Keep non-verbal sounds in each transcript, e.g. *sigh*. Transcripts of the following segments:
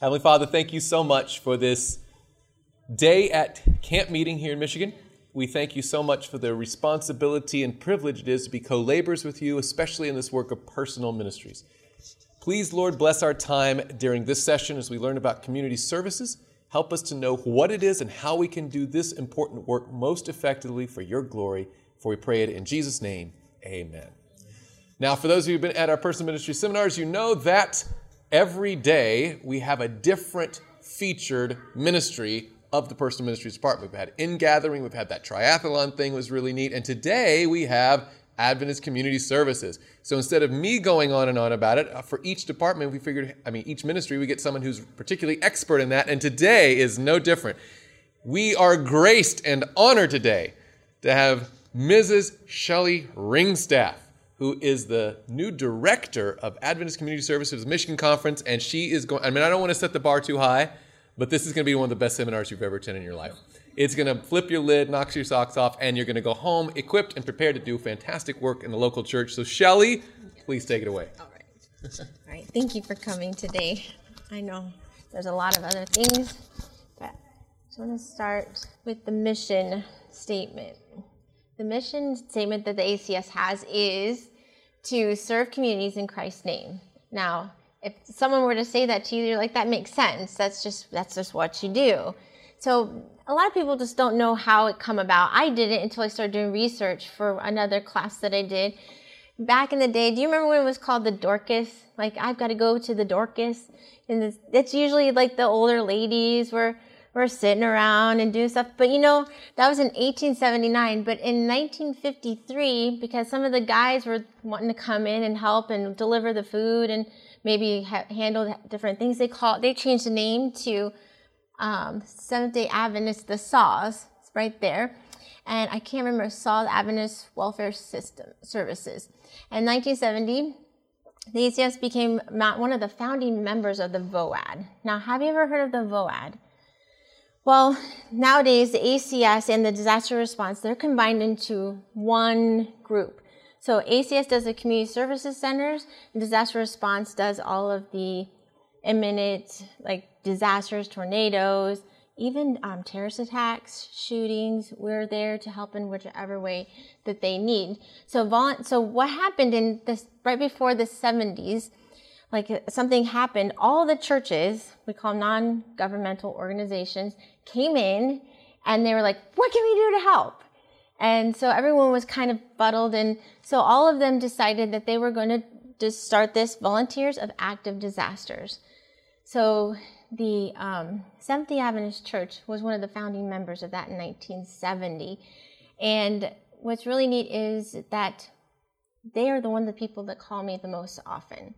Heavenly Father, thank you so much for this day at camp meeting here in Michigan. We thank you so much for the responsibility and privilege it is to be co laborers with you, especially in this work of personal ministries. Please, Lord, bless our time during this session as we learn about community services. Help us to know what it is and how we can do this important work most effectively for your glory. For we pray it in Jesus' name. Amen. Now, for those of you who've been at our personal ministry seminars, you know that every day we have a different featured ministry of the personal ministries department. We've had Ingathering, we've had that triathlon thing was really neat, and today we have Adventist Community Services. So instead of me going on and on about it, uh, for each department, we figured, I mean, each ministry, we get someone who's particularly expert in that, and today is no different. We are graced and honored today to have Mrs. Shelley Ringstaff, who is the new director of Adventist Community Services Michigan Conference, and she is going, I mean, I don't want to set the bar too high, but this is going to be one of the best seminars you've ever attended in your life. It's going to flip your lid, knocks your socks off, and you're going to go home equipped and prepared to do fantastic work in the local church. So, Shelly, please take it away. All right. All right. Thank you for coming today. I know there's a lot of other things, but I just want to start with the mission statement. The mission statement that the ACS has is to serve communities in Christ's name. Now, if someone were to say that to you, you're like, that makes sense. That's just that's just what you do. So a lot of people just don't know how it come about. I didn't until I started doing research for another class that I did. Back in the day, do you remember when it was called the Dorcas? Like I've got to go to the Dorcas, and it's usually like the older ladies were were sitting around and doing stuff. But you know, that was in 1879. But in 1953, because some of the guys were wanting to come in and help and deliver the food and maybe ha- handle different things, they call they changed the name to um, Seventh day Adventist, the SAWS, it's right there. And I can't remember, SAWS Adventist Welfare System Services. In 1970, the ACS became one of the founding members of the VOAD. Now, have you ever heard of the VOAD? Well, nowadays, the ACS and the disaster response, they're combined into one group. So ACS does the community services centers, and disaster response does all of the imminent, like disasters, tornadoes, even um, terrorist attacks, shootings. We're there to help in whichever way that they need. So, so what happened in this right before the 70s? Like uh, something happened. All the churches, we call non-governmental organizations, came in and they were like, "What can we do to help?" And so everyone was kind of fuddled, and so all of them decided that they were going to just start this Volunteers of Active Disasters. So the um, Seventh Adventist Church was one of the founding members of that in 1970. And what's really neat is that they are the one of the people that call me the most often.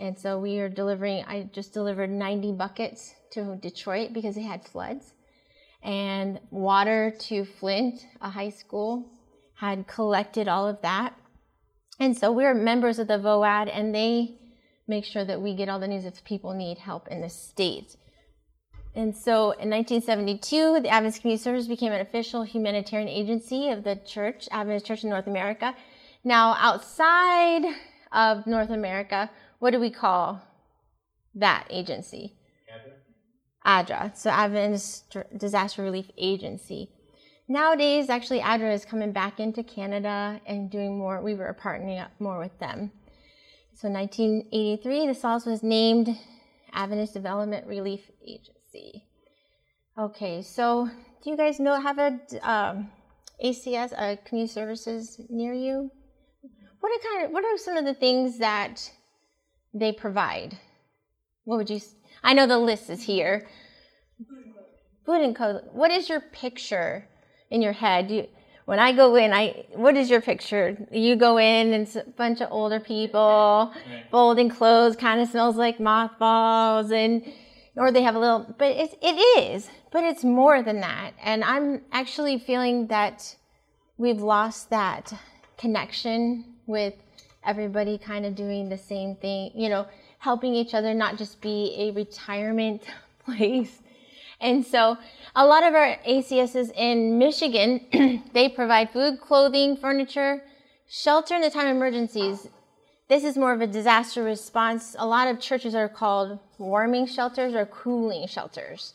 And so we are delivering, I just delivered 90 buckets to Detroit because they had floods, and water to Flint, a high school, had collected all of that. And so we're members of the VOAD, and they make sure that we get all the news if people need help in the state. And so in 1972, the Adventist Community Service became an official humanitarian agency of the church, Adventist Church in North America. Now, outside of North America, what do we call that agency? ADRA. So Adventist Disaster Relief Agency. Nowadays, actually, ADRA is coming back into Canada and doing more. We were partnering up more with them. So in 1983, the SAWS was named Adventist Development Relief Agency. Okay, so do you guys know have a um, ACS, uh, community services near you? What are kind of what are some of the things that they provide? What would you? I know the list is here. Food and clothing. What is your picture in your head? You, when I go in, I what is your picture? You go in and it's a bunch of older people right. folding clothes, kind of smells like mothballs, and or they have a little, but it's it is, but it's more than that. And I'm actually feeling that we've lost that connection with everybody kind of doing the same thing, you know, helping each other, not just be a retirement *laughs* place and so a lot of our ACSs in Michigan, *clears throat* they provide food, clothing, furniture, shelter in the time of emergencies. this is more of a disaster response. A lot of churches are called warming shelters or cooling shelters.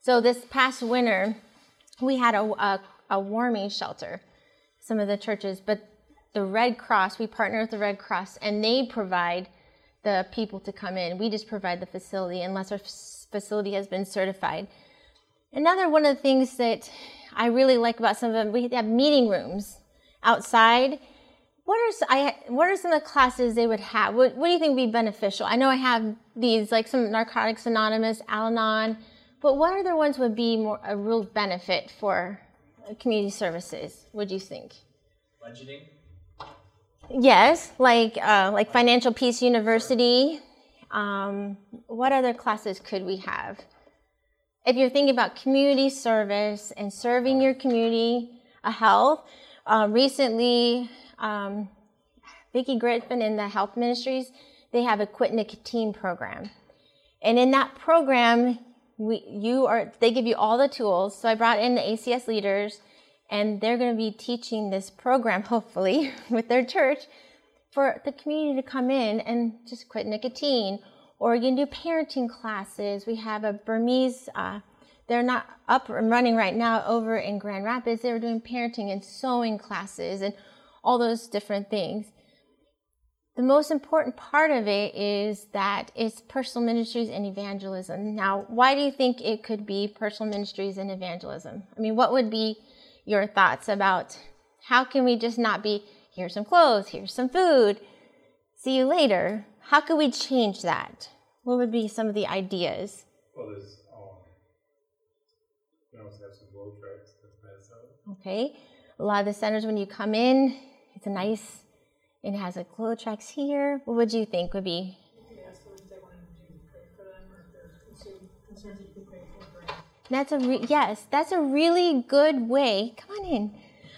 So this past winter, we had a, a, a warming shelter, some of the churches, but the Red Cross, we partner with the Red Cross, and they provide the people to come in. We just provide the facility unless our facility has been certified. Another one of the things that I really like about some of them, we have meeting rooms outside. What are I, what are some of the classes they would have? What, what do you think would be beneficial? I know I have these like some Narcotics Anonymous, Al-Anon, but what other ones would be more a real benefit for uh, community services? What do you think? Budgeting. Yes, like uh, like Financial Peace University. Um, what other classes could we have? If you're thinking about community service and serving your community, a health. Uh, recently, um, Vicki Griffin in the health ministries, they have a quit nicotine program, and in that program, we you are they give you all the tools. So I brought in the ACS leaders and they're going to be teaching this program, *laughs* hopefully, with their church for the community to come in and just quit nicotine. Or you can do parenting classes. We have a Burmese, uh, they're not up and running right now over in Grand Rapids. They were doing parenting and sewing classes and all those different things. The most important part of it is that it's personal ministries and evangelism. Now, why do you think it could be personal ministries and evangelism? I mean, what would be your thoughts about how can we just not be here's some clothes, here's some food, see you later. How could we change that? What would be some of the ideas? Well, there's um, we also have some GLOW tracts that's Okay, a lot of the centers when you come in, it's a nice. It has a GLOW tracts here. What would you think would be That's a re- yes, that's a really good way. Come on in.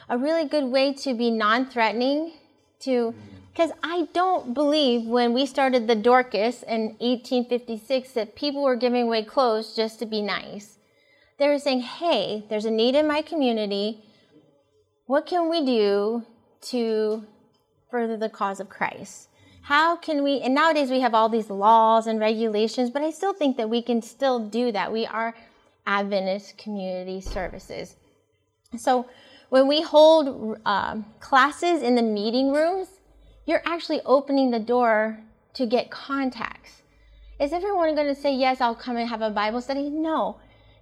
A really good way to be non-threatening to because I don't believe when we started the Dorcas in 1856 that people were giving away clothes just to be nice. They were saying, "Hey, there's a need in my community. What can we do to further the cause of Christ?" How can we, and nowadays we have all these laws and regulations, but I still think that we can still do that. We are Adventist Community Services. So when we hold um, classes in the meeting rooms, you're actually opening the door to get contacts. Is everyone going to say, Yes, I'll come and have a Bible study? No.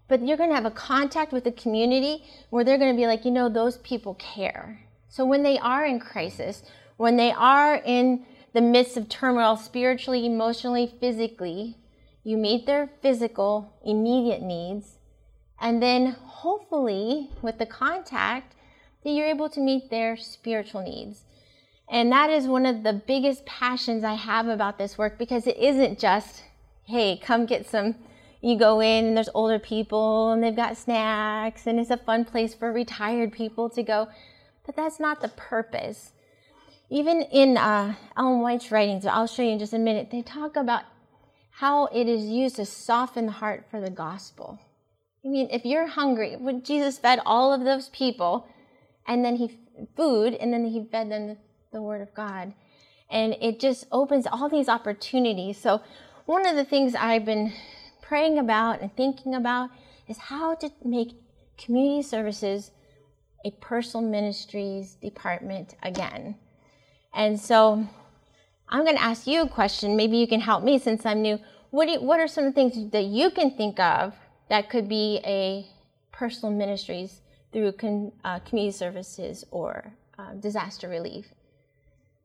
But you're going to have a contact with the community where they're going to be like, you know, those people care. So when they are in crisis, when they are in the midst of turmoil spiritually, emotionally, physically, you meet their physical, immediate needs, and then hopefully, with the contact, that you're able to meet their spiritual needs. And that is one of the biggest passions I have about this work because it isn't just, hey, come get some. You go in and there's older people and they've got snacks and it's a fun place for retired people to go. But that's not the purpose. Even in uh, Ellen White's writings, I'll show you in just a minute, they talk about how it is used to soften the heart for the gospel. I mean, if you're hungry, when Jesus fed all of those people, and then he food, and then he fed them the, word of God, and it just opens all these opportunities. So, one of the things I've been praying about and thinking about is how to make community services a personal ministries department again. And so, I'm going to ask you a question. Maybe you can help me since I'm new. What, you, what are some things that you can think of that could be a personal ministries through con, uh, community services or uh, disaster relief.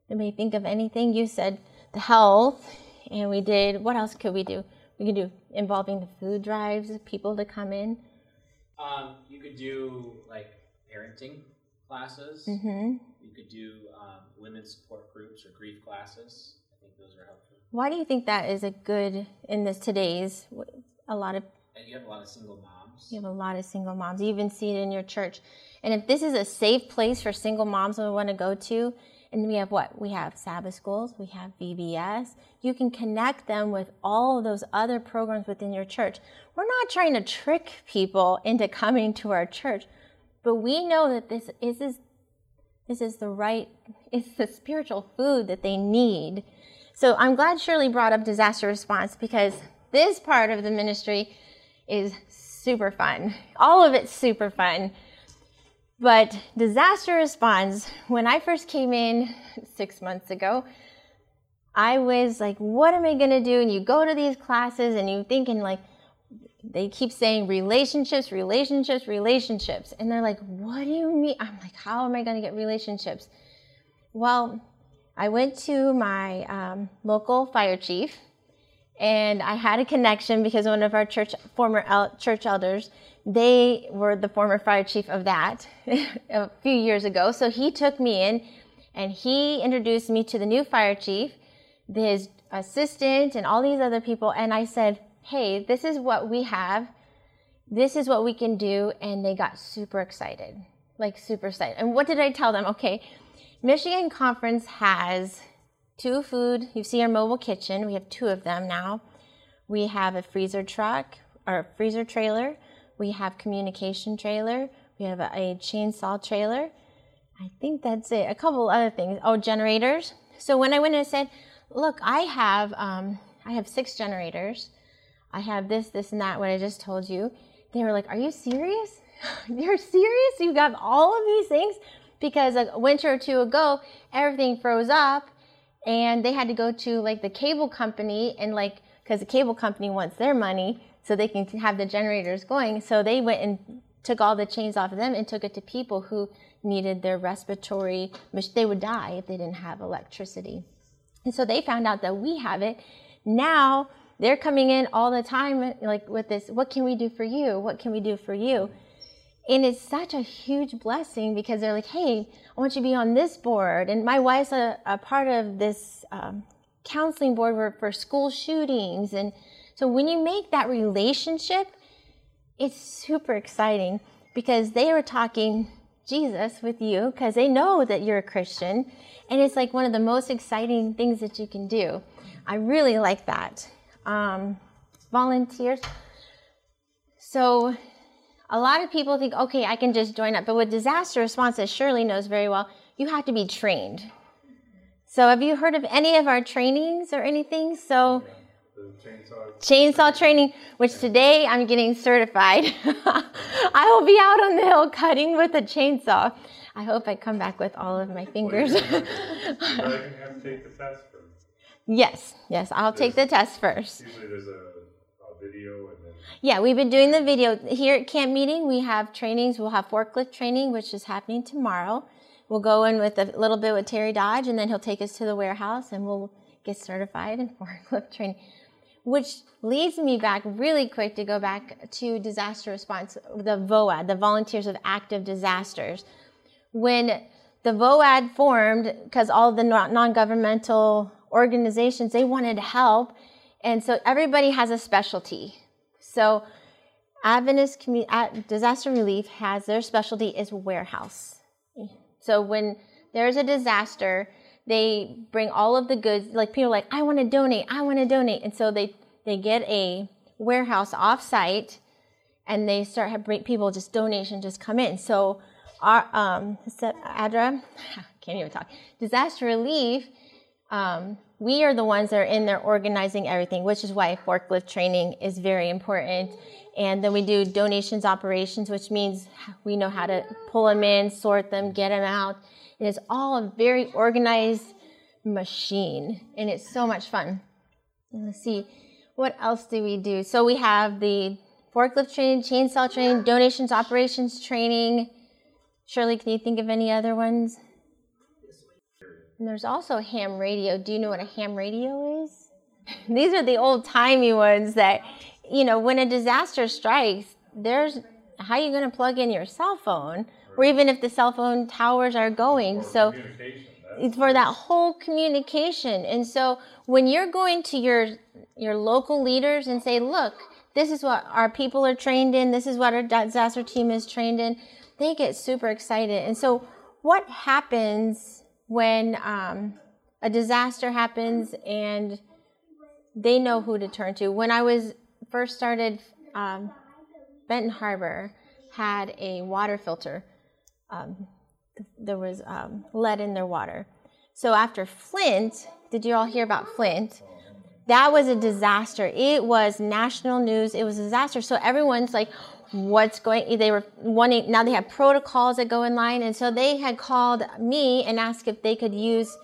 You may think of anything. You said the health, and we did. What else could we do? We could do involving the food drives, people to come in. Um, you could do like parenting classes. Mm-hmm. You could do um, women's support groups or grief classes. I think those are helpful. Why do you think that is a good in this today's a lot of and you have a lot of single moms. You have a lot of single moms. You even see it in your church. And if this is a safe place for single moms we want to go to, and we have what? We have Sabbath schools, we have VBS. You can connect them with all of those other programs within your church. We're not trying to trick people into coming to our church, but we know that this is This is the right, *laughs* it's the spiritual food that they need. So I'm glad Shirley brought up disaster response because this part of the ministry is super fun. All of it's super fun. But disaster response, when I first came in six months ago, I was like, what am I going to do? And you go to these classes and you're thinking like, they keep saying relationships, relationships, relationships. And they're like, what do you mean? I'm like, how am I going to get relationships? Well, I went to my um, local fire chief and I had a connection because one of our church former el- church elders, they were the former fire chief of that *laughs* a few years ago. So he took me in and he introduced me to the new fire chief, his assistant, and all these other people. And I said, hey, this is what we have. This is what we can do. And they got super excited, like super excited. And what did I tell them? Okay, Michigan Conference has two food. You see our mobile kitchen. We have two of them now. We have a freezer truck or a freezer trailer. We have communication trailer. We have a, chainsaw trailer. I think that's it. A couple other things. Oh, generators. So when I went and said, "Look, I have um, I have six generators. I have this, this, and that, what I just told you. They were like, Are you serious? *laughs* You're serious? You got all of these things? Because a winter or two ago, everything froze up and they had to go to like the cable company and like, because the cable company wants their money so they can have the generators going. So they went and took all the chains off of them and took it to people who needed their respiratory, they would die if they didn't have electricity. And so they found out that we have it. Now they're coming in all the time, like with this, what can we do for you? What can we do for you? And it's such a huge blessing because they're like, hey, I want you to be on this board. And my wife's a, a part of this um, counseling board for, school shootings. And so when you make that relationship, it's super exciting because they are talking Jesus with you because they know that you're a Christian. And it's like one of the most exciting things that you can do. I really like that um, volunteers. So a lot of people think, okay, I can just join up. But with disaster response, as Shirley knows very well, you have to be trained. So have you heard of any of our trainings or anything? So chainsaw. chainsaw training, which today I'm getting certified. *laughs* I will be out on the hill cutting with a chainsaw. I hope I come back with all of my fingers. You're going to have to take the test first. yes, yes, I'll take the test first. Usually there's a, a video and Yeah, we've been doing the video here at camp meeting. We have trainings. We'll have forklift training, which is happening tomorrow. We'll go in with a little bit with Terry Dodge, and then he'll take us to the warehouse, and we'll get certified in *laughs* forklift training. Which leads me back really quick to go back to disaster response, the VOAD, the Volunteers of Active Disasters. When the VOAD formed, because all the non-governmental organizations, they wanted help, and so everybody has a specialty. So Adventist Disaster Relief has their specialty is warehouse. So when there's a disaster, they bring all of the goods. Like people like, I want to donate, I want to donate, and so they they get a warehouse off site, and they start have people just donation just come in. So our um, ADRA, *laughs* can't even talk. Disaster Relief um, we are the ones that are in there organizing everything, which is why forklift training is very important. And then we do donations operations, which means we know how to pull them in, sort them, get them out. It is all a very organized machine, and it's so much fun. Let's see, what else do we do? So we have the forklift training, chainsaw training, donations operations training. Shirley, can you think of any other ones? And there's also ham radio. Do you know what a ham radio is? *laughs* These are the old timey ones that, you know, when a disaster strikes, there's how are you going to plug in your cell phone, or even if the cell phone towers are going. So it's for that whole communication. And so when you're going to your your local leaders and say, "Look, this is what our people are trained in. This is what our disaster team is trained in," they get super excited. And so, what happens when um, a disaster happens and they know who to turn to? When I was first started, um, Benton Harbor had a water filter um, there was um, lead in their water. So after Flint, did you all hear about Flint? That was a disaster. It was national news. It was a disaster. So everyone's like, what's going they were wanting now they have protocols that go in line. And so they had called me and asked if they could use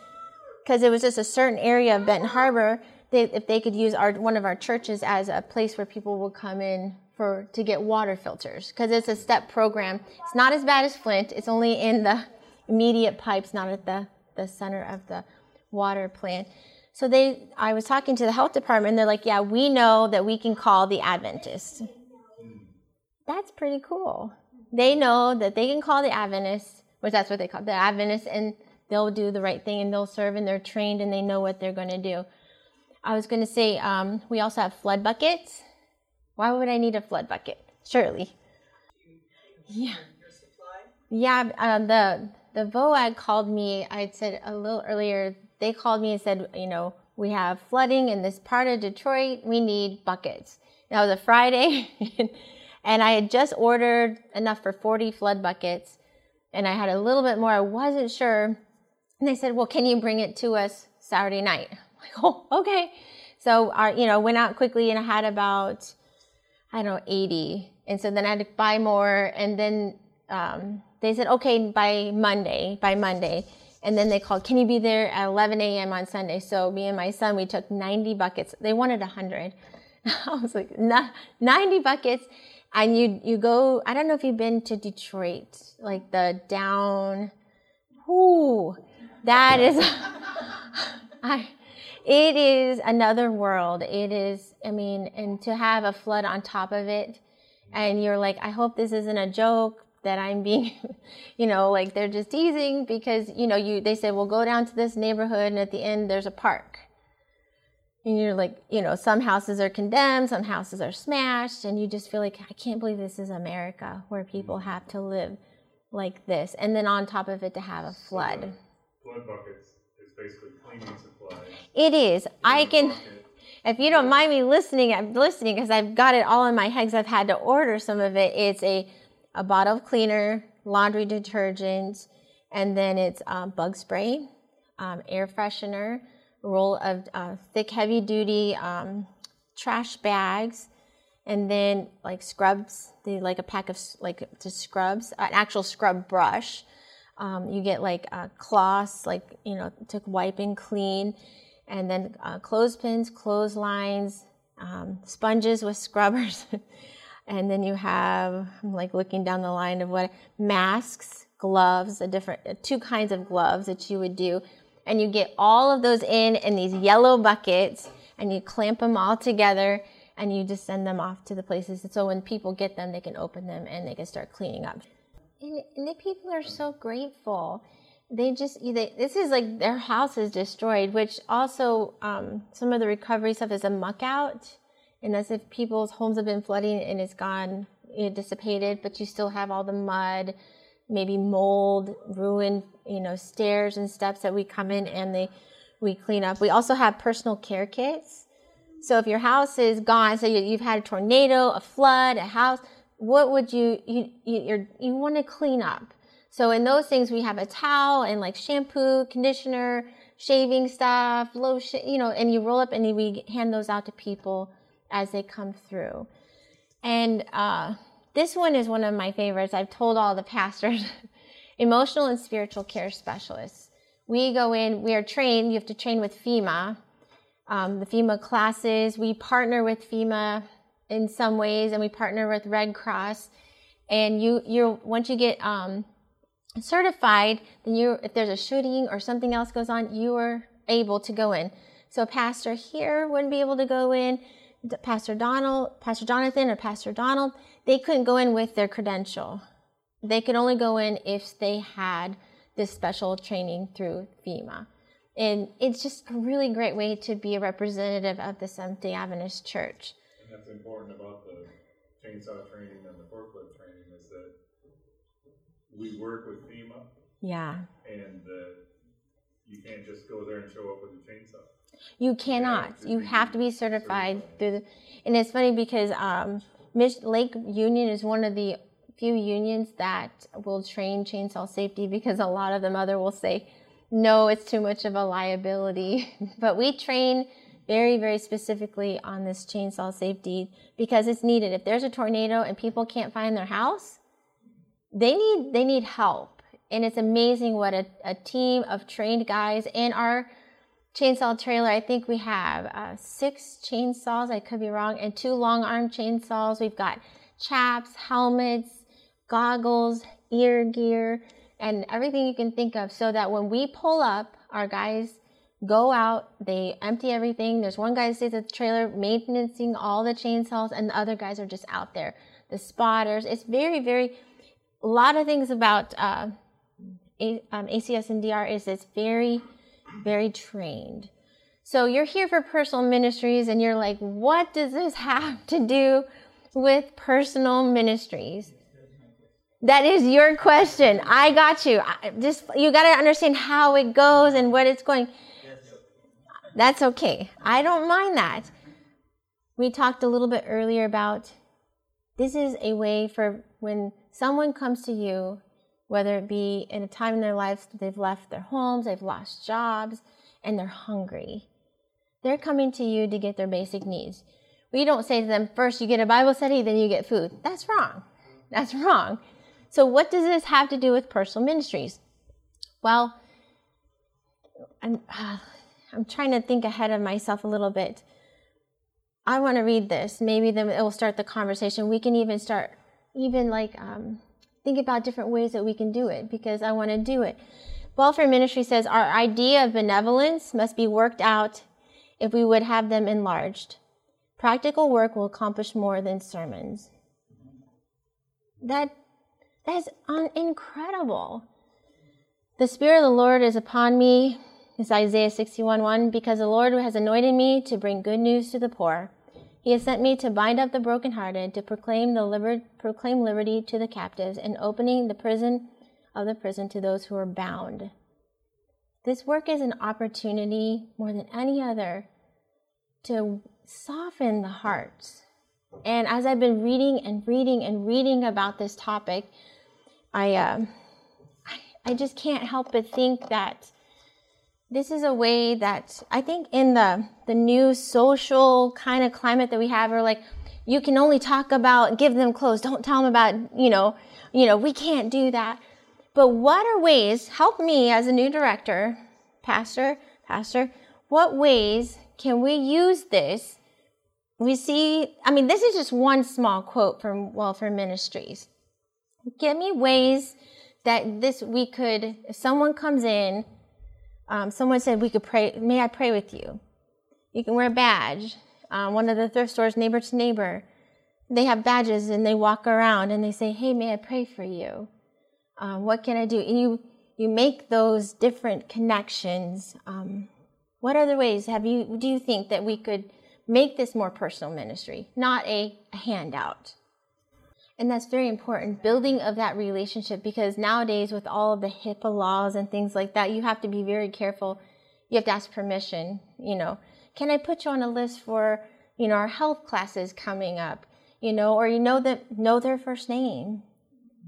because it was just a certain area of benton harbor they, if they could use our one of our churches as a place where people would come in for to get water filters. Because it's a step program. It's not as bad as flint. It's only in the immediate pipes not at the the center of the water plant. So they i was talking to the health department and they're like yeah we know that we can call the adventists that's pretty cool. They know that they can call the Adventists, which that's what they call the Adventists, and they'll do the right thing and they'll serve and they're trained and they know what they're going to do. I was going to say um, we also have flood buckets. Why would I need a flood bucket? Shirley. Yeah. Yeah. Uh, the the VOAD called me. I said a little earlier. They called me and said, you know, we have flooding in this part of Detroit. We need buckets. That was a Friday. *laughs* And I had just ordered enough for 40 flood buckets and I had a little bit more. I wasn't sure. And they said, well, can you bring it to us Saturday night? *laughs* I'm like, oh, okay. So I, you know, went out quickly and I had about, I don't know, 80. And so then I had to buy more. And then um, they said, okay, by Monday, by Monday. And then they called, can you be there at 11 a.m. on Sunday? So me and my son, we took 90 buckets. They wanted 100. *laughs* I was like, 90 buckets. And you you go i don't know if you've been to detroit like the down whoo that is *laughs* I, it is another world. It is i mean and to have a flood on top of it and you're like i hope this isn't a joke that i'm being *laughs* you know like they're just teasing because you know you they said well go down to this neighborhood and at the end there's a park and you're like, you know, some houses are condemned, some houses are smashed, and you just feel like, I can't believe this is America where people mm-hmm. have to live like this. And then on top of it, to have a flood. flood buckets is basically cleaning supplies. It is. I can. If you don't mind me listening, I'm listening because I've got it all in my head because I've had to order some of it. It's a, a bottle of cleaner, laundry detergent, and then it's um, bug spray, um, air freshener, roll of uh, thick, heavy duty um, trash bags, and then like scrubs. They like a pack of like to scrubs, an actual scrub brush. Um, you get like uh, cloths, like you know, to wipe and clean, and then uh, clothespins, clotheslines, um, sponges with scrubbers, *laughs* and then you have I'm like looking down the line of what masks, gloves, a different two kinds of gloves that you would do and you get all of those in in these yellow buckets and you clamp them all together and you just send them off to the places. So when people get them, they can open them and they can start cleaning up. And, and the people are so grateful. They just, they, this is like their house is destroyed, which also um, some of the recovery stuff is a muck out. And as if people's homes have been flooding and it's gone, it dissipated, but you still have all the mud maybe mold, ruined, you know, stairs and steps that we come in and they we clean up. We also have personal care kits. So if your house is gone, so you, have had a tornado, a flood, a house, what would you you you you want to clean up? So in those things, we have a towel and like shampoo, conditioner, shaving stuff, lotion, you know, and you roll up and we hand those out to people as they come through. And uh, this one is one of my favorites. I've told all the pastors *laughs* emotional and spiritual care specialists. We go in, we are trained, you have to train with FEMA, um, the FEMA classes. We partner with FEMA in some ways, and we partner with Red Cross. And you, you're once you get um, certified, then you, if there's a shooting or something else goes on, you are able to go in. So, pastor here wouldn't be able to go in. Pastor Donald, Pastor Jonathan, or Pastor Donald, they couldn't go in with their credential. They could only go in if they had this special training through FEMA. And it's just a really great way to be a representative of the Seventh day Adventist Church. And that's important about the chainsaw training and the forklift training is that we work with FEMA. Yeah. And uh, you can't just go there and show up with a chainsaw. You cannot. You have to be certified through the, and it's funny because um, Lake Union is one of the few unions that will train chainsaw safety because a lot of them other will say, no, it's too much of a liability. *laughs* but we train very, very specifically on this chainsaw safety because it's needed. If there's a tornado and people can't find their house, they need they need help. And it's amazing what a, a team of trained guys in our chainsaw trailer. I think we have uh, six chainsaws. I could be wrong, and two long arm chainsaws. We've got chaps, helmets, goggles, ear gear, and everything you can think of so that when we pull up, our guys go out, they empty everything. There's one guy that stays at the trailer maintaining all the chainsaws, and the other guys are just out there. The spotters. It's very, very, a lot of things about uh, a, um, ACS and DR is it's very, very trained. So you're here for personal ministries, and you're like, what does this *laughs* have to do with personal ministries? That is your question. I got you. I just you got to understand how it goes and what it's going. That's okay. I don't mind that. We talked a little bit earlier about this is a way for when someone comes to you, whether it be in a time in their lives that they've left their homes, they've lost jobs, and they're hungry. They're coming to you to get their basic needs. We don't say to them, first you get a Bible study, then you get food. That's wrong. That's wrong. So, what does this have to do with personal ministries? Well, I'm, uh, I'm trying to think ahead of myself a little bit. I want to read this. Maybe then it will start the conversation. We can even start, even like, um, think about different ways that we can do it because I want to do it. Welfare Ministry says our idea of benevolence must be worked out if we would have them enlarged. Practical work will accomplish more than sermons. That that's un- incredible. The Spirit of the Lord is upon me, is Isaiah 61 1, because the Lord has anointed me to bring good news to the poor. He has sent me to bind up the brokenhearted, to proclaim, the liber- proclaim liberty to the captives, and opening the prison of the prison to those who are bound. This work is an opportunity more than any other to soften the hearts. And as I've been reading and reading and reading about this topic, I, uh, I, I just can't help but think that this is a way that I think in the the new social kind of climate that we have, or like you can only talk about give them clothes, don't tell them about you know, you know we can't do that. But what are ways? Help me as a new director, pastor, pastor. What ways can we use this? We see. I mean, this is just one small quote from Welfare Ministries give me ways that this we could if someone comes in um, someone said we could pray may i pray with you? You can wear a badge um, one of the thrift stores neighbor to neighbor. They have badges and they walk around and they say hey may i pray for you? Um, what can i do and you you make those different connections. Um, what other ways have you do you think that we could make this more personal ministry? Not a, a handout and that's very important, building of that relationship, because nowadays with all of the HIPAA laws and things like that, you have to be very careful. You have to ask permission, you know, can I put you on a list for, you know, our health classes coming up, you know, or you know that know their first name,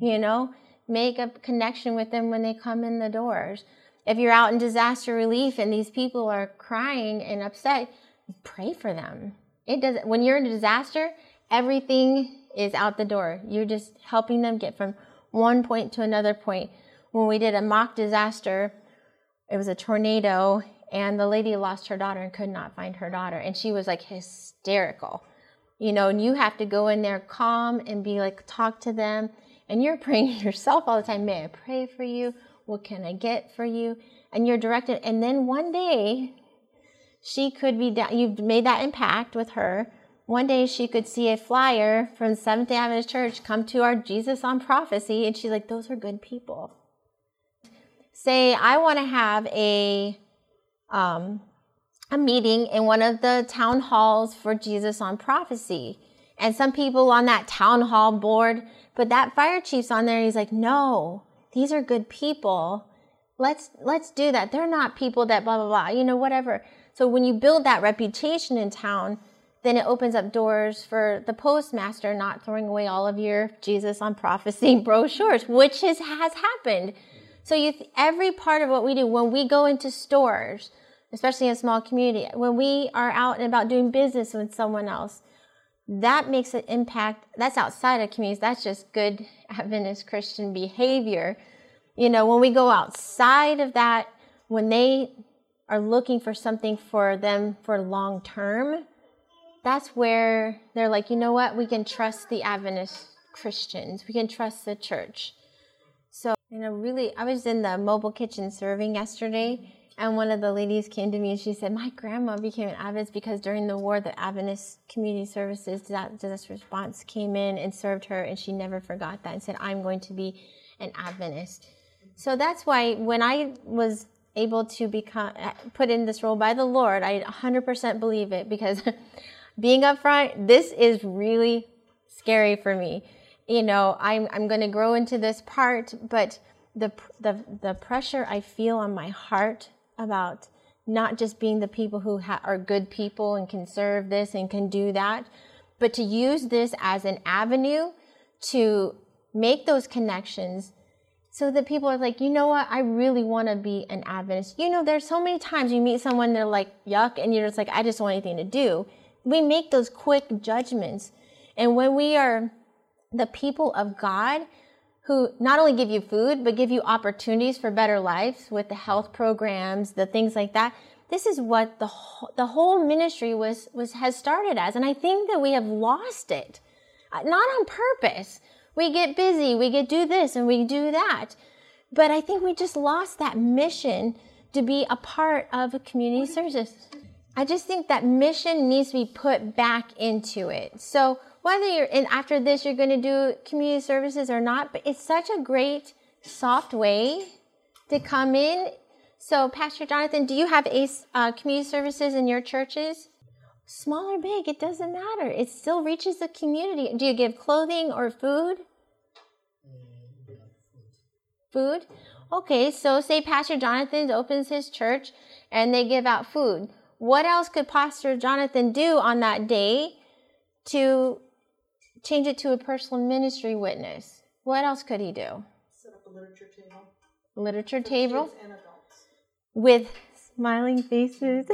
you know, make a connection with them when they come in the doors. If you're out in disaster relief and these people are crying and upset, pray for them. It doesn't, when you're in a disaster, everything is out the door. You're just helping them get from one point to another point. When we did a mock disaster, it was a tornado, and the lady lost her daughter and could not find her daughter. And she was like hysterical. You know, and you have to go in there calm and be like, talk to them. And you're *laughs* praying yourself all the time. May I pray for you? What can I get for you? And you're directed. And then one day, she could be down. You've made that impact with her one day she could see a flyer from Seventh day Adventist Church come to our Jesus on Prophecy, and she's like, Those are good people. Say, I want to have a um, a meeting in one of the town halls for Jesus on Prophecy. And some people on that town hall board, but that fire chief's on there, he's like, No, these are good people. Let's let's do that. They're not people that blah blah blah, you know, whatever. So when you build that reputation in town, then it opens up doors for the postmaster not throwing away all of your Jesus on prophecy *laughs* brochures, which has, has happened. So you, every part of what we do, when we go into stores, especially in a small community, when we are out and about doing business with someone else, that makes an impact. That's outside of communities. That's just good Adventist Christian behavior. You know, when we go outside of that, when they are looking for something for them for long term, that's where they're like, you know what? We can trust the Adventist Christians. We can trust the church. So, you know, really, I was in the mobile kitchen serving yesterday, and one of the ladies came to me and she said, My grandma became an Adventist because during the war, the Adventist Community Services disaster response came in and served her, and she never forgot that and said, I'm going to be an Adventist. So that's why when I was able to become uh, put in this role by the Lord, I 100% believe it because *laughs* being up front, this is really scary for me. You know, I'm, I'm going to grow into this part, but the, the, the pressure I feel on my heart about not just being the people who ha- are good people and can serve this and can do that, but to use this as an avenue to make those connections so that people are like, you know what, I really want to be an Adventist. You know, there's so many times you meet someone, they're like, yuck, and you're just like, I just want anything to do we make those quick judgments. And when we are the people of God, who not only give you food, but give you opportunities for better lives with the health programs, the things like that. This is what the whole, the whole ministry was, was, has started as. And I think that we have lost it. Uh, not on purpose. We get busy, we get do this and we do that. But I think we just lost that mission to be a part of a community service. I just think that mission needs to be put back into it. So whether you're in after this you're going to do community services or not, but it's such a great soft way to come in. So Pastor Jonathan, do you have a uh, community services in your churches? Small or big, it doesn't matter. It still reaches the community. Do you give clothing or food? Food? Okay, so say Pastor Jonathan opens his church and they give out food what else could Pastor Jonathan do on that day to change it to a personal ministry witness? What else could he do? Set up a literature table. Literature table? With smiling faces,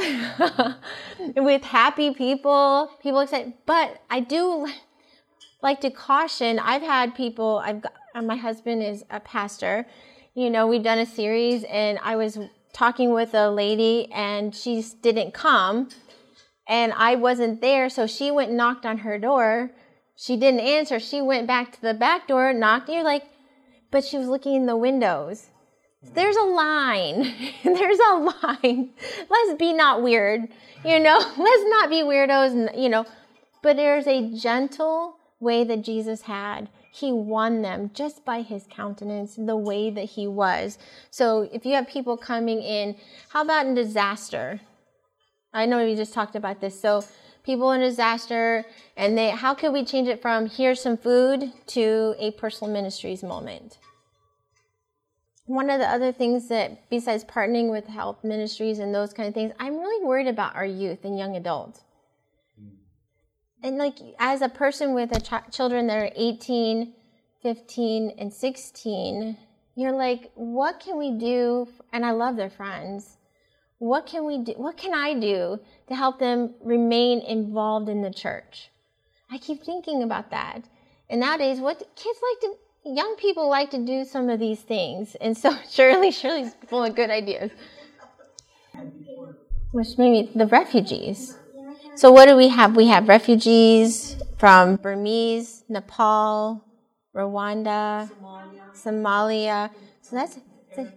*laughs* with happy people, people excited. But I do *laughs* like to caution. I've had people. I've got my husband is a pastor. You know, we've done a series, and I was talking with a lady and she didn't come and I wasn't there. So she went knocked on her door. She didn't answer. She went back to the back door, knocked. You're like, but she was looking in the windows. There's a line. *laughs* There's a line. *laughs* Let's be not weird, you know. *laughs* Let's not be weirdos, you know. But there's a gentle way that Jesus had he won them just by his countenance, the way that he was. So if you have people coming in, how about in disaster? I know we just talked about this. So people in disaster, and they, how can we change it from here's some food to a personal ministries moment? One of the other things that, besides partnering with health ministries and those kind of things, I'm really worried about our youth and young adults and like as a person with a ch- children that are 18 15 and 16 you're like what can we do and i love their friends. What can we do what can i do to help them remain involved in the church? I keep thinking about that. And nowadays what kids like to young people like to do some of these things. And so *laughs* shirley shirley's full of good ideas. Which maybe the refugees so what do we have? We have refugees from Burmese, Nepal, Rwanda, Somalia. Somalia. So that's, that's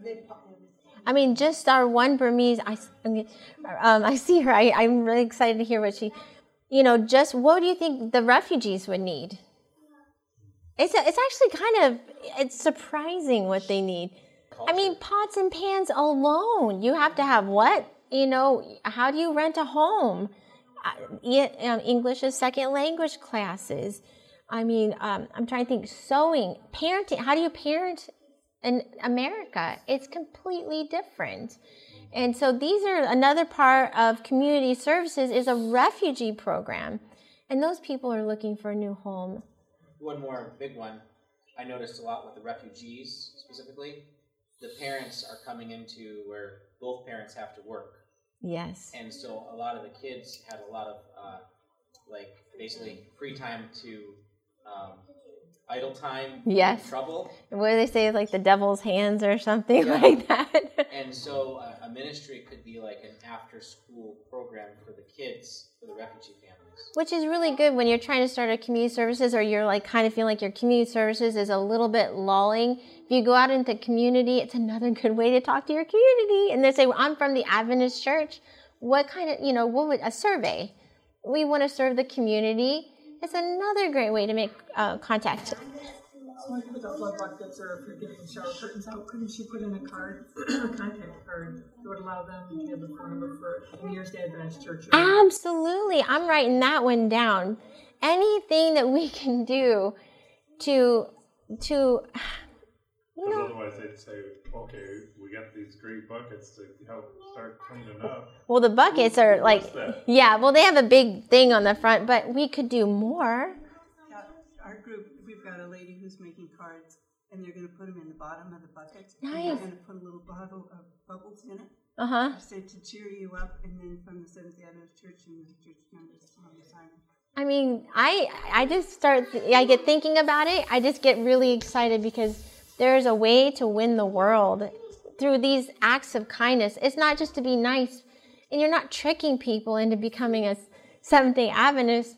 I mean, just our one Burmese. I, um, I see her. I, I'm really excited to hear what she. You know, just what do you think the refugees would need? It's a, it's actually kind of it's surprising what they need. I mean, pots and pans alone. You have to have what? You know, how do you rent a home? Um, English as second language classes. I mean, um, I'm trying to think sewing, parenting. How do you parent in America? It's completely different. And so these are another part of community services is a refugee program. And those people are looking for a new home. One more big one I noticed a lot with the refugees specifically. The parents are coming into where both parents have to work. Yes. And so a lot of the kids had a lot of, uh, like, basically free time to um, idle time, Yes. trouble. What do they say? Like the devil's hands or something *laughs* Yeah. like that. And so uh, a ministry could be like an after school program for the kids, for the refugee families. Which is really good when you're trying to start a community services or you're like kind of feeling like your community services is a little bit lulling. If you go out into community, it's another *laughs* good way to talk to your community. And they say, well, I'm from the Adventist church. What kind of, you know, what would a survey? We want to serve the community. It's another great way to make uh, contact. So like with the flood buckets or if you're getting shower curtains out, couldn't you put in a card, *clears throat* a contact card that would allow them to give a phone number for New Year's Day Adventist Church? Absolutely. I'm writing that one down. Anything that we *laughs* can do to to you Because know otherwise they'd say, okay, we got these great buckets to help start cleaning up. well the buckets are like yeah, well they have a big thing on the front, but we could do more. Yeah, Our group, we've got a lady who's making cards, and they're gonna put them in the bottom of the buckets. and Nice. They're gonna put a little bottle of bubbles in it, Uh-huh. say to cheer you up, and then from the Seventh Day Adventist Church and the church members on the sign. I mean, I I just start I get thinking about it. I just get really excited because there's a way to win the world through these acts of kindness. It's not just to be nice, and you're not tricking people into becoming a Seventh Day Adventist.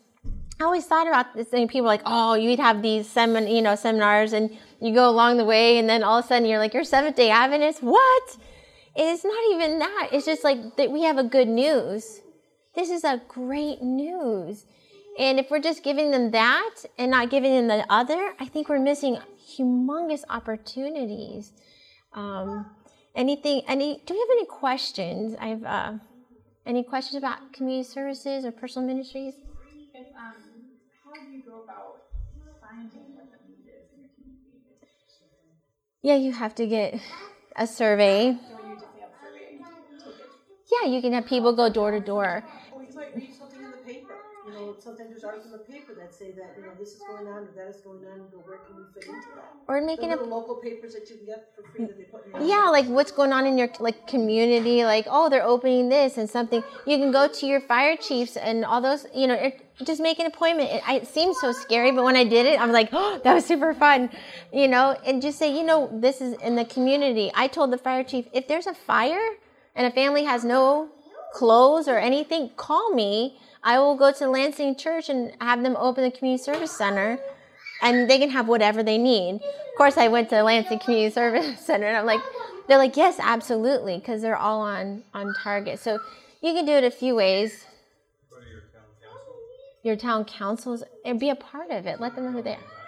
I always thought about this thing. People like, oh, you'd have these semin, you know, seminars, and you go along the way, and then all of a sudden you're like, you're Seventh Day Adventist. What? It's not even that. It's just like that we have a good news. This is a great news. And if we're just giving them that and not giving them the other, I think we're missing humongous opportunities. Um, anything? Any? Do we have any questions? I have uh, any questions about community services or personal ministries? Do you go about finding what the need is in your community? Yeah, you have to get a survey. So you survey. Yeah, you can have people go door to door. You might read something in the paper, you know, sometimes there's articles in the paper that say that, you know, this is going on or that is going on, go, where can we fit into that? Or The making a little local papers that you can get for free that they put in your. Yeah, like what's going on in your like community? Like, oh, they're opening this and something. You can go to your fire chiefs and all those. You know, it, just make an appointment. It, it seems so scary, but when I did it, I was like, oh, *gasps* that was super fun. You know, and just say, you know, this is in the community. I told the fire chief if there's a fire and a family has no clothes or anything, call me. I will go to Lansing Church and have them open the community service center and they can have whatever they need. Of course, I went to Lansing Community *laughs* Service Center, and I'm like, they're like, yes, absolutely, because they're all on on target. So you can do it a few ways. Your town council. Your town councils, and be a part of it. Let them know who they are.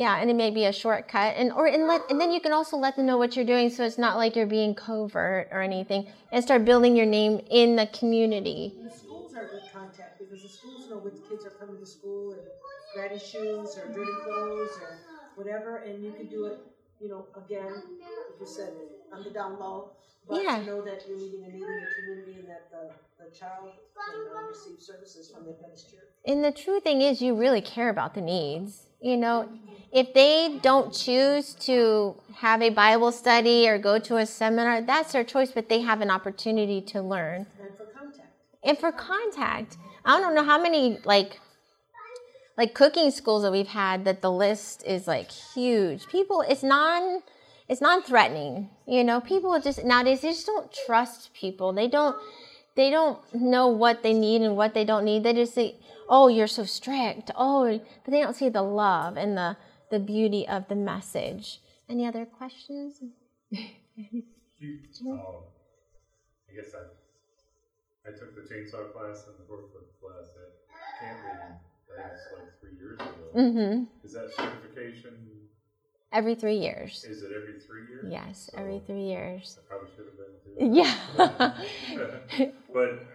Yeah, and it may be a shortcut, and or and let and then you can also let them know what you're doing, so it's not like you're being covert or anything, and start building your name in the community. The schools are good contact because the schools know which kids are coming to school and ratty shoes or dirty clothes or whatever, and you can do it, you know, again, like you said, on the down low. But Yeah. to know that you're meeting a need in the community and that the, the child can uh, receive services from the Church. And the true thing is, you really care about the needs. You know, if they don't choose to have a Bible study or go to a seminar, that's their choice, but they have an opportunity to learn. And for contact. And for contact, I don't know how many like like cooking schools that we've had that the list is like huge. People, it's non it's non-threatening. You know, people just nowadays they just don't trust people. They don't they don't know what they need and what they don't need. They just say, "Oh, you're so strict." Oh, but they don't see the love and the the beauty of the message. Any other questions? *laughs* You, um, I guess I, I took the chainsaw class and the forklift class at camp meeting, It's like three years ago. Mhm. Is that certification, Every 3 years. is it every three years? Yes, So every 3 years. I probably should have been too. Yeah. *laughs* But are you,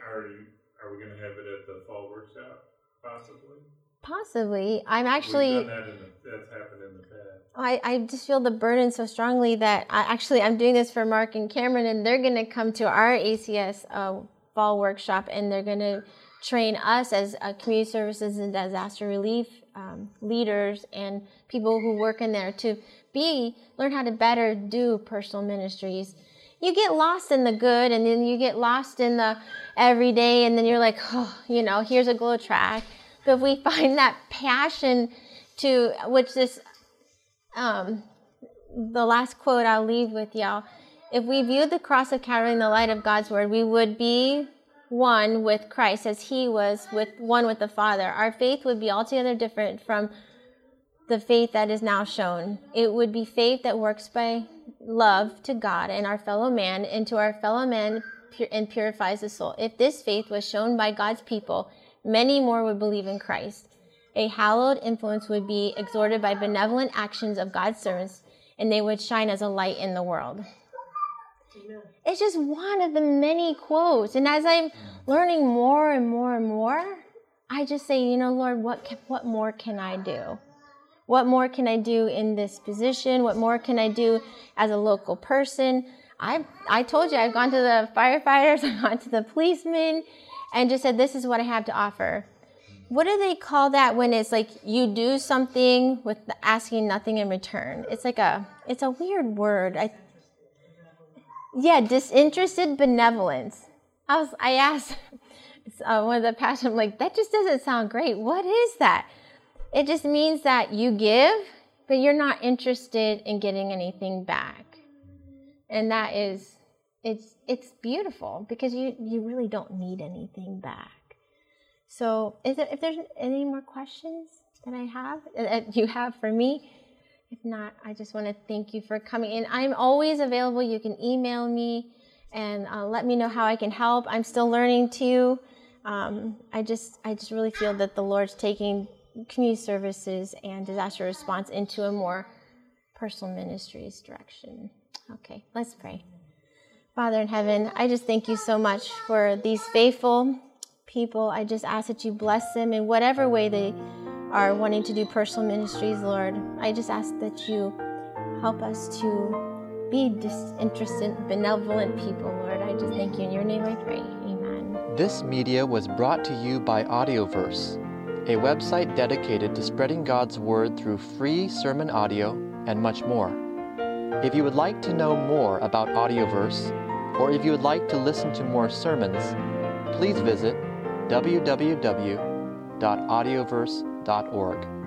are we gonna have it at the fall workshop, possibly? Possibly. I'm We've actually done that in the, that's happened in the past. I, I just feel the burden so strongly that I actually I'm doing this for Mark and Kameron, and they're going to come to our ACS uh, fall workshop, and they're going to train us as uh, community services and disaster relief um, leaders and people who work in there to be learn how to better do personal ministries. You get lost in the good, and then you get lost in the everyday, and then you're like, oh, you know, here's a GLOW tract. But if we find that passion to which this um, the last quote I'll leave with y'all. If we viewed the cross of Calvary in the light of God's word, we would be one with Christ as he was with one with the Father. Our faith would be altogether different from the faith that is now shown. It would be faith that works by love to God and our fellow man and to our fellow man and purifies the soul. If this faith was shown by God's people, many more would believe in Christ. A hallowed influence would be exhorted by benevolent actions of God's servants, and they would shine as a light in the world. It's just one of the many quotes. And as I'm learning more and more and more, I just say, you know, Lord, what, can, what more can I do? What more can I do in this position? What more can I do as a local person? I, I told you, I've gone to the firefighters, *laughs* I've gone to the policemen, and just said, this is what I have to offer what do they call that when it's like you do something with asking nothing in return? It's like a it's a weird word. I yeah, disinterested benevolence. I was I asked *laughs* uh, one of the pastors, I'm like, that just doesn't sound great. What is that? It just means that you give, but you're not interested in getting anything back, and that is it's it's beautiful because you you really don't need anything back. So, is it, if there's any more questions that I have, that you have for me, if not, I just want to thank you for coming in. I'm always available. You can email me and uh, let me know how I can help. I'm still learning too. Um, I just, I just really feel that the Lord's taking community services and disaster response into a more personal ministries direction. Okay, let's pray. Father in heaven, I just thank you so much for these faithful people. I just ask that you bless them in whatever way they are wanting to do personal ministries, Lord. I just ask that you help us to be disinterested, benevolent people, Lord. I just thank you. In your name I pray. Amen. This media was brought to you by Audioverse, a website dedicated to spreading God's Word through free sermon audio and much more. If you would like to know more about Audioverse, or if you would like to listen to more sermons, please visit www.audioverse.org.